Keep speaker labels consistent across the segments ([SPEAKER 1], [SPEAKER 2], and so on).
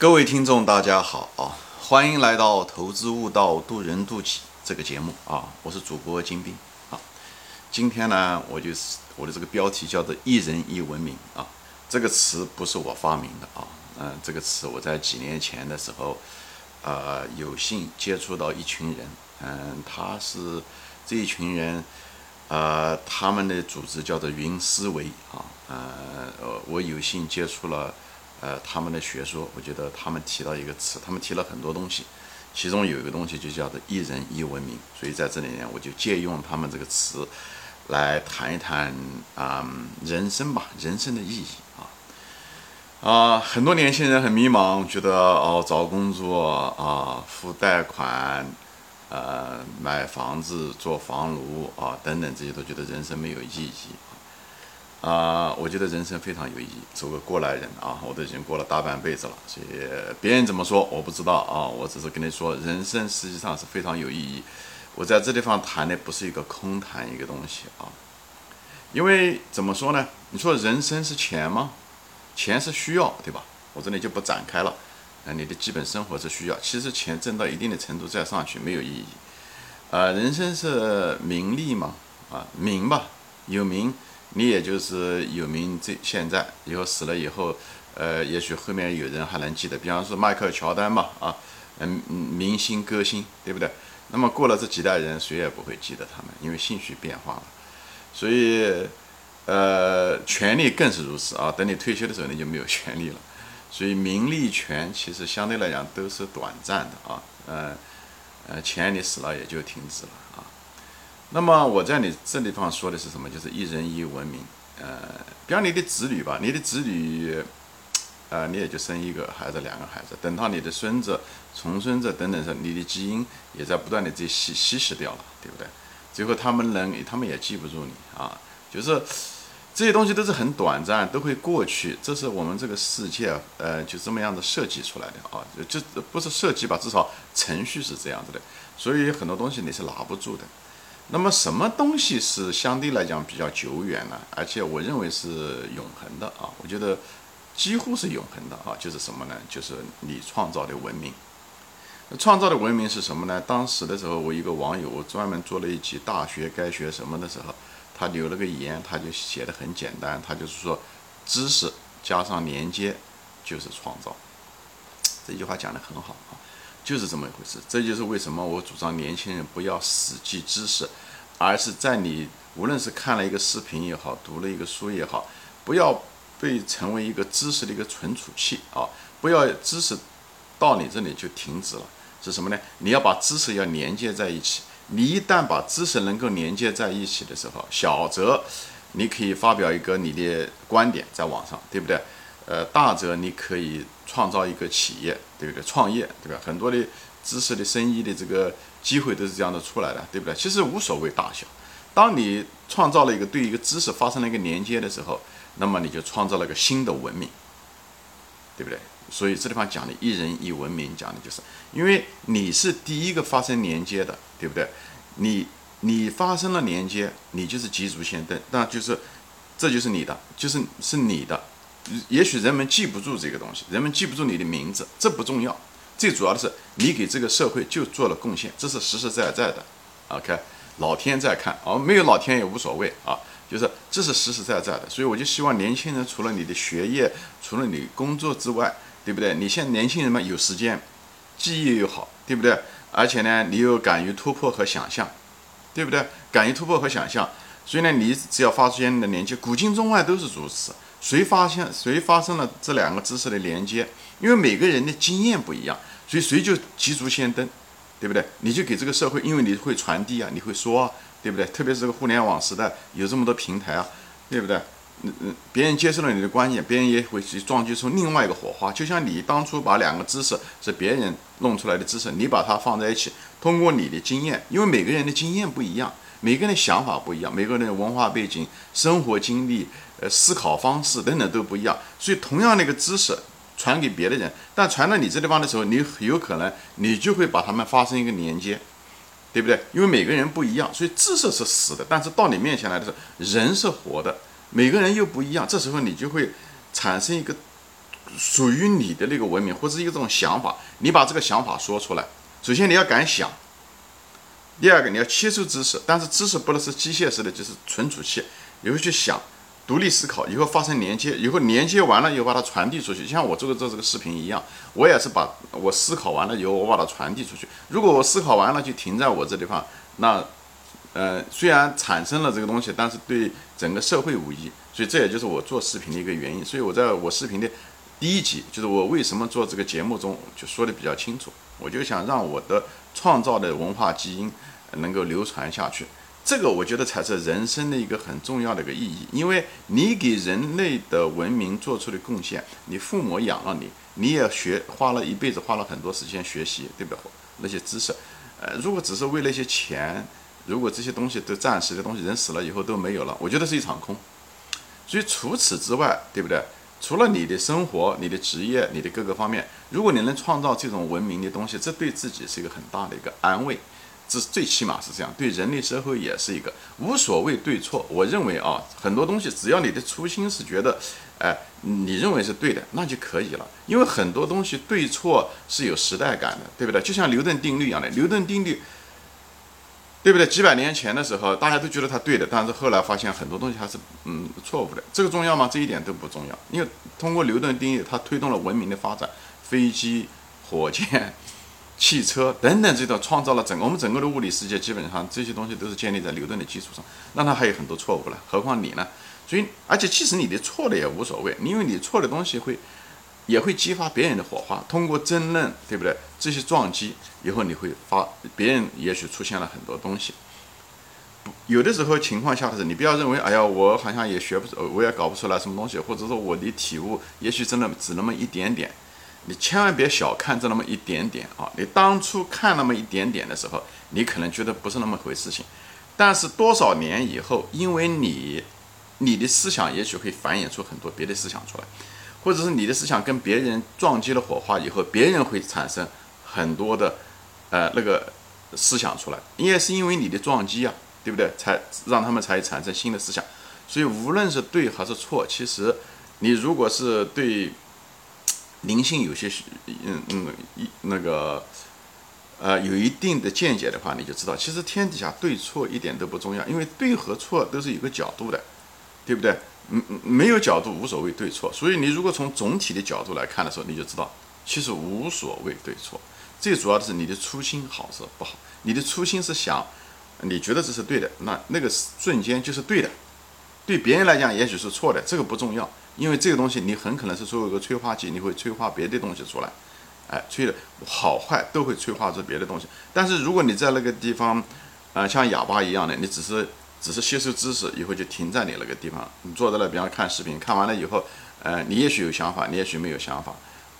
[SPEAKER 1] 各位听众，大家好啊！欢迎来到《投资悟道，渡人渡己》这个节目啊！我是主播金兵啊。今天呢，我就是我的这个标题叫做“一人一文明”啊。这个词不是我发明的啊，嗯，这个词我在几年前的时候，呃，有幸接触到一群人，嗯，他是这一群人，呃，他们的组织叫做云思维啊，呃，我有幸接触了。呃，他们的学说，我觉得他们提到一个词，他们提了很多东西，其中有一个东西就叫做“一人一文明”。所以在这里呢，我就借用他们这个词，来谈一谈啊人生吧，人生的意义啊啊，很多年轻人很迷茫，觉得哦找工作啊，付贷款，呃买房子做房奴啊等等这些都觉得人生没有意义。啊，我觉得人生非常有意义。做个过来人啊，我都已经过了大半辈子了，所以别人怎么说我不知道啊。我只是跟你说，人生实际上是非常有意义。我在这地方谈的不是一个空谈一个东西啊，因为怎么说呢？你说人生是钱吗？钱是需要，对吧？我这里就不展开了。啊，你的基本生活是需要，其实钱挣到一定的程度再上去没有意义。啊，人生是名利嘛？啊，名吧，有名。你也就是有名，这现在以后死了以后，呃，也许后面有人还能记得，比方说迈克尔乔丹嘛，啊，嗯，明星歌星，对不对？那么过了这几代人，谁也不会记得他们，因为兴趣变化了。所以，呃，权力更是如此啊。等你退休的时候，你就没有权利了。所以，名利权其实相对来讲都是短暂的啊，呃，呃，钱你死了也就停止了啊。那么我在你这地方说的是什么？就是一人一文明。呃，比方你的子女吧，你的子女，呃，你也就生一个孩子、两个孩子，等到你的孙子、重孙子等等时，你的基因也在不断的在稀稀释掉了，对不对？最后他们能，他们也记不住你啊。就是这些东西都是很短暂，都会过去。这是我们这个世界，呃，就这么样的设计出来的啊。就不是设计吧，至少程序是这样子的。所以很多东西你是拿不住的。那么什么东西是相对来讲比较久远呢？而且我认为是永恒的啊！我觉得几乎是永恒的啊！就是什么呢？就是你创造的文明。创造的文明是什么呢？当时的时候，我一个网友，我专门做了一集《大学该学什么》的时候，他留了个言，他就写的很简单，他就是说，知识加上连接就是创造。这句话讲的很好啊！就是这么一回事，这就是为什么我主张年轻人不要死记知识，而是在你无论是看了一个视频也好，读了一个书也好，不要被成为一个知识的一个存储器啊！不要知识到你这里就停止了，是什么呢？你要把知识要连接在一起。你一旦把知识能够连接在一起的时候，小则你可以发表一个你的观点在网上，对不对？呃，大则你可以创造一个企业，对不对？创业，对吧？很多的知识的生意的这个机会都是这样的出来的，对不对？其实无所谓大小。当你创造了一个对一个知识发生了一个连接的时候，那么你就创造了个新的文明，对不对？所以这地方讲的“一人一文明”，讲的就是因为你是第一个发生连接的，对不对？你你发生了连接，你就是急足先登，那就是这就是你的，就是是你的。也许人们记不住这个东西，人们记不住你的名字，这不重要。最主要的是你给这个社会就做了贡献，这是实实在在的。OK，老天在看，哦，没有老天也无所谓啊，就是这是实实在在的。所以我就希望年轻人除了你的学业，除了你工作之外，对不对？你现在年轻人嘛，有时间，记忆又好，对不对？而且呢，你又敢于突破和想象，对不对？敢于突破和想象，所以呢，你只要发出现你的年纪，古今中外都是如此。谁发现谁发生了这两个知识的连接？因为每个人的经验不一样，所以谁就急足先登，对不对？你就给这个社会，因为你会传递啊，你会说啊，对不对？特别是这个互联网时代，有这么多平台啊，对不对？嗯嗯，别人接受了你的观念，别人也会去撞击出另外一个火花。就像你当初把两个知识是别人弄出来的知识，你把它放在一起，通过你的经验，因为每个人的经验不一样。每个人的想法不一样，每个人的文化背景、生活经历、呃思考方式等等都不一样，所以同样的一个知识传给别的人，但传到你这地方的时候，你有可能你就会把他们发生一个连接，对不对？因为每个人不一样，所以知识是死的，但是到你面前来的时候，人是活的，每个人又不一样，这时候你就会产生一个属于你的那个文明，或者一种想法，你把这个想法说出来。首先你要敢想，第二个你要接受知识，但是知识不能是机械式的，就是存储器，你会去想，独立思考，以后发生连接，以后连接完了以后把它传递出去，像我这个做这个视频一样，我也是把我思考完了以后，我把它传递出去。如果我思考完了就停在我这地方，那，呃，虽然产生了这个东西，但是对整个社会无益，所以这也就是我做视频的一个原因。所以我在我视频的第一集，就是我为什么做这个节目中就说的比较清楚。我就想让我的创造的文化基因能够流传下去，这个我觉得才是人生的一个很重要的一个意义。因为你给人类的文明做出的贡献，你父母养了你，你也学花了一辈子，花了很多时间学习，对不对？那些知识，呃，如果只是为了一些钱，如果这些东西都暂时的东西，人死了以后都没有了，我觉得是一场空。所以除此之外，对不对？除了你的生活、你的职业、你的各个方面，如果你能创造这种文明的东西，这对自己是一个很大的一个安慰，这最起码是这样，对人类社会也是一个无所谓对错。我认为啊，很多东西只要你的初心是觉得，哎，你认为是对的，那就可以了。因为很多东西对错是有时代感的，对不对？就像牛顿定律一样的，牛顿定律。对不对？几百年前的时候，大家都觉得它对的，但是后来发现很多东西还是嗯错误的。这个重要吗？这一点都不重要。因为通过牛顿定律，它推动了文明的发展，飞机、火箭、汽车等等，这种创造了整个我们整个的物理世界，基本上这些东西都是建立在牛顿的基础上。那它还有很多错误了，何况你呢？所以，而且即使你的错了也无所谓，因为你错的东西会。也会激发别人的火花，通过争论，对不对？这些撞击以后，你会发别人也许出现了很多东西。有的时候情况下的是，你不要认为，哎呀，我好像也学不，我也搞不出来什么东西，或者说我的体悟也许真的只那么一点点。你千万别小看这那么一点点啊！你当初看那么一点点的时候，你可能觉得不是那么回事情，但是多少年以后，因为你，你的思想也许会繁衍出很多别的思想出来。或者是你的思想跟别人撞击了火花以后，别人会产生很多的，呃，那个思想出来，因为是因为你的撞击啊，对不对？才让他们才产生新的思想。所以无论是对还是错，其实你如果是对灵性有些许嗯嗯一那个呃有一定的见解的话，你就知道，其实天底下对错一点都不重要，因为对和错都是有个角度的，对不对？嗯嗯，没有角度无所谓对错，所以你如果从总体的角度来看的时候，你就知道其实无所谓对错，最主要的是你的初心好是不好。你的初心是想，你觉得这是对的，那那个瞬间就是对的，对别人来讲也许是错的，这个不重要，因为这个东西你很可能是作为一个催化剂，你会催化别的东西出来，哎，催的好坏都会催化出别的东西。但是如果你在那个地方，啊，像哑巴一样的，你只是。只是吸收知识以后就停在你那个地方，你坐在那边看视频，看完了以后，呃，你也许有想法，你也许没有想法，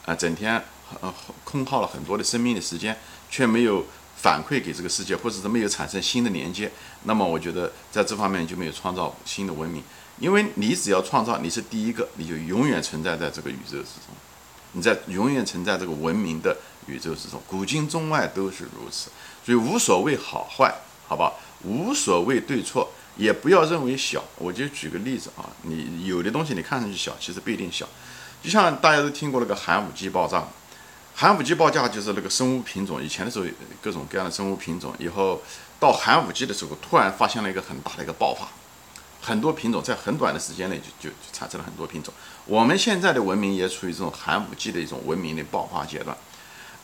[SPEAKER 1] 呃，整天呃空耗了很多的生命的时间，却没有反馈给这个世界，或者是没有产生新的连接，那么我觉得在这方面就没有创造新的文明，因为你只要创造，你是第一个，你就永远存在在这个宇宙之中，你在永远存在这个文明的宇宙之中，古今中外都是如此，所以无所谓好坏，好吧？无所谓对错，也不要认为小。我就举个例子啊，你有的东西你看上去小，其实不一定小。就像大家都听过那个寒武纪爆炸，寒武纪爆炸就是那个生物品种，以前的时候各种各样的生物品种，以后到寒武纪的时候，突然发现了一个很大的一个爆发，很多品种在很短的时间内就就产生了很多品种。我们现在的文明也处于这种寒武纪的一种文明的爆发阶段。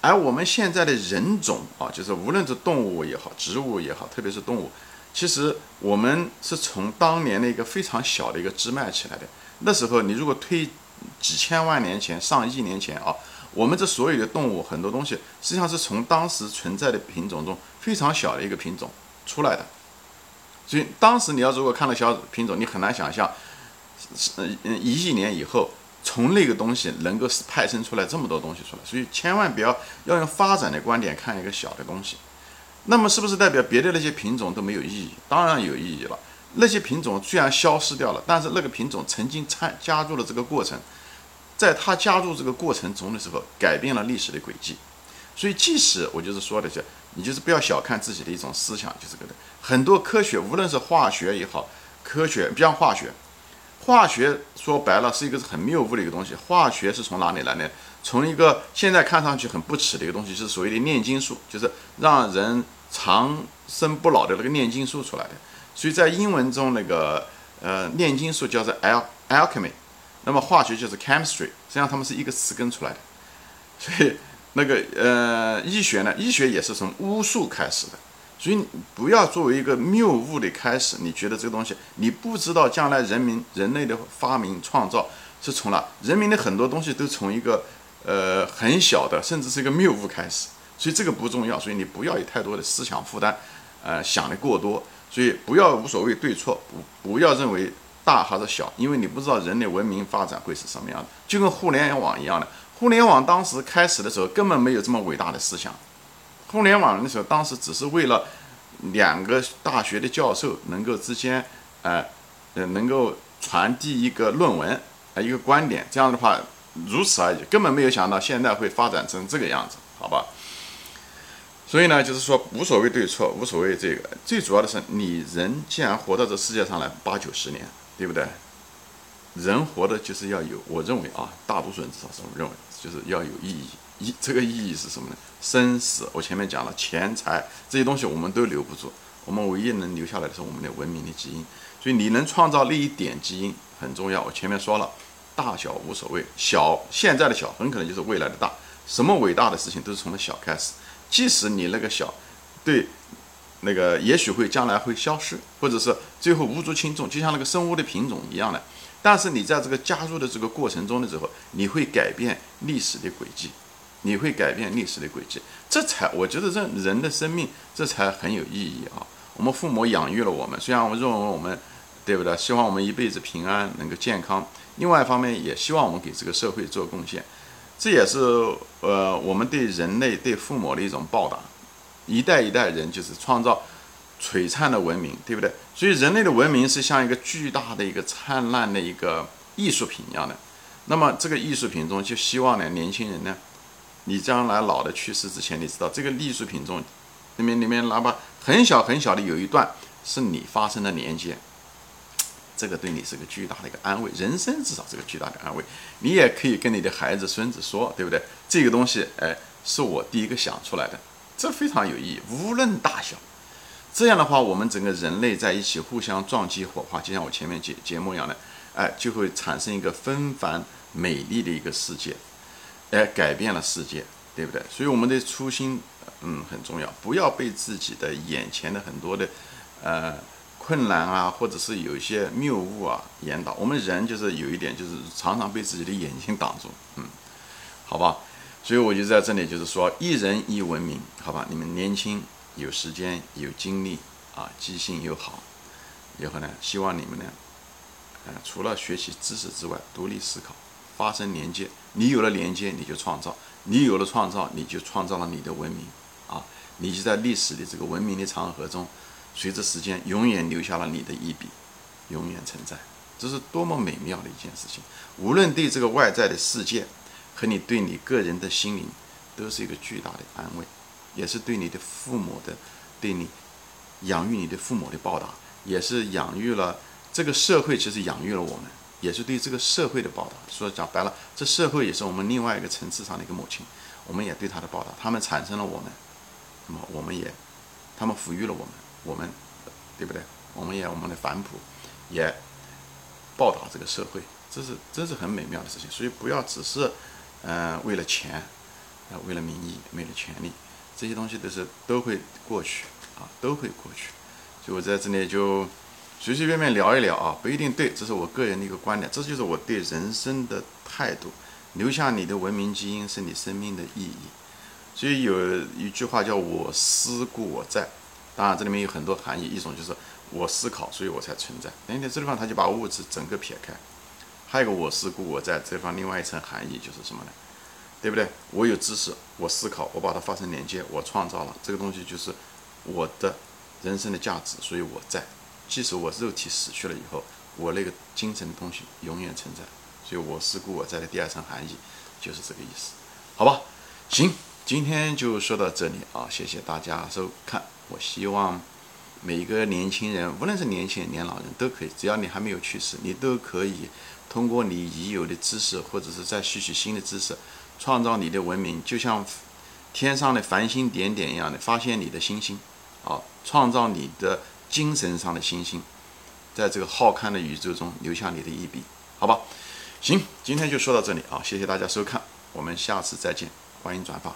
[SPEAKER 1] 而我们现在的人种啊，就是无论是动物也好，植物也好，特别是动物，其实我们是从当年的一个非常小的一个支脉起来的。那时候，你如果推几千万年前、上亿年前啊，我们这所有的动物很多东西，实际上是从当时存在的品种中非常小的一个品种出来的。所以当时你要如果看到小品种，你很难想象，嗯嗯，一亿年以后。从那个东西能够派生出来这么多东西出来，所以千万不要要用发展的观点看一个小的东西。那么是不是代表别的那些品种都没有意义？当然有意义了。那些品种虽然消失掉了，但是那个品种曾经参加入了这个过程，在它加入这个过程中的时候，改变了历史的轨迹。所以即使我就是说的是，你就是不要小看自己的一种思想，就是这个的。很多科学，无论是化学也好，科学，比方化学。化学说白了是一个很谬误的一个东西。化学是从哪里来的？从一个现在看上去很不耻的一个东西，是所谓的炼金术，就是让人长生不老的那个炼金术出来的。所以在英文中，那个呃炼金术叫做 al alchemy，那么化学就是 chemistry，实际上它们是一个词根出来的。所以那个呃医学呢，医学也是从巫术开始的。所以不要作为一个谬误的开始，你觉得这个东西你不知道将来人民人类的发明创造是从了人民的很多东西都从一个呃很小的甚至是一个谬误开始，所以这个不重要，所以你不要有太多的思想负担，呃想的过多，所以不要无所谓对错，不不要认为大还是小，因为你不知道人类文明发展会是什么样的，就跟互联网一样的，互联网当时开始的时候根本没有这么伟大的思想。互联网的时候，当时只是为了两个大学的教授能够之间，呃，呃，能够传递一个论文啊，一个观点，这样的话，如此而已，根本没有想到现在会发展成这个样子，好吧？所以呢，就是说无所谓对错，无所谓这个，最主要的是你人既然活到这世界上来八九十年，对不对？人活的就是要有，我认为啊，大多数人至少是我认为，就是要有意义。意这个意义是什么呢？生死，我前面讲了，钱财这些东西我们都留不住，我们唯一能留下来的是我们的文明的基因。所以你能创造那一点基因很重要。我前面说了，大小无所谓，小现在的小很可能就是未来的大。什么伟大的事情都是从小开始，即使你那个小，对，那个也许会将来会消失，或者是最后无足轻重，就像那个生物的品种一样的。但是你在这个加入的这个过程中的时候，你会改变历史的轨迹。你会改变历史的轨迹，这才我觉得这人的生命这才很有意义啊！我们父母养育了我们，虽然我们认为我们，对不对？希望我们一辈子平安，能够健康。另外一方面，也希望我们给这个社会做贡献，这也是呃我们对人类对父母的一种报答。一代一代人就是创造璀璨的文明，对不对？所以人类的文明是像一个巨大的一个灿烂的一个艺术品一样的。那么这个艺术品中，就希望呢年轻人呢。你将来老的去世之前，你知道这个艺术品中，里面里面哪怕很小很小的有一段是你发生的连接，这个对你是个巨大的一个安慰，人生至少是个巨大的安慰。你也可以跟你的孩子孙子说，对不对？这个东西，哎，是我第一个想出来的，这非常有意义，无论大小。这样的话，我们整个人类在一起互相撞击火花，就像我前面节节目一样的，哎，就会产生一个纷繁美丽的一个世界。哎，改变了世界，对不对？所以我们的初心，嗯，很重要。不要被自己的眼前的很多的，呃，困难啊，或者是有一些谬误啊引导。我们人就是有一点，就是常常被自己的眼睛挡住，嗯，好吧。所以我就在这里，就是说，一人一文明，好吧？你们年轻，有时间，有精力啊，记性又好，以后呢，希望你们呢，呃，除了学习知识之外，独立思考。发生连接，你有了连接，你就创造；你有了创造，你就创造了你的文明啊！你就在历史的这个文明的长河中，随着时间永远留下了你的一笔，永远存在。这是多么美妙的一件事情！无论对这个外在的世界，和你对你个人的心灵，都是一个巨大的安慰，也是对你的父母的，对你养育你的父母的报答，也是养育了这个社会，其实养育了我们。也是对这个社会的报答。说讲白了，这社会也是我们另外一个层次上的一个母亲，我们也对他的报答。他们产生了我们，那么我们也，他们抚育了我们，我们，对不对？我们也我们的反哺，也报答这个社会，这是这是很美妙的事情。所以不要只是，嗯，为了钱，啊，为了名义，为了权利，这些东西都是都会过去啊，都会过去。所以我在这里就。随随便便聊一聊啊，不一定对，这是我个人的一个观点，这就是我对人生的态度。留下你的文明基因是你生命的意义。所以有一句话叫“我思故我在”，当然这里面有很多含义，一种就是我思考，所以我才存在。等等，这地方他就把物质整个撇开。还有一个“我思故我在”，这方另外一层含义就是什么呢？对不对？我有知识，我思考，我把它发生连接，我创造了这个东西，就是我的人生的价值，所以我在。即使我肉体死去了以后，我那个精神的东西永远存在，所以我思故我在的第二层含义就是这个意思，好吧？行，今天就说到这里啊，谢谢大家收看。我希望每一个年轻人，无论是年轻人、年老人，都可以，只要你还没有去世，你都可以通过你已有的知识，或者是再吸取新的知识，创造你的文明，就像天上的繁星点点一样的发现你的星星，啊，创造你的精神上的星星，在这个浩瀚的宇宙中留下你的一笔，好吧？行，今天就说到这里啊，谢谢大家收看，我们下次再见，欢迎转发。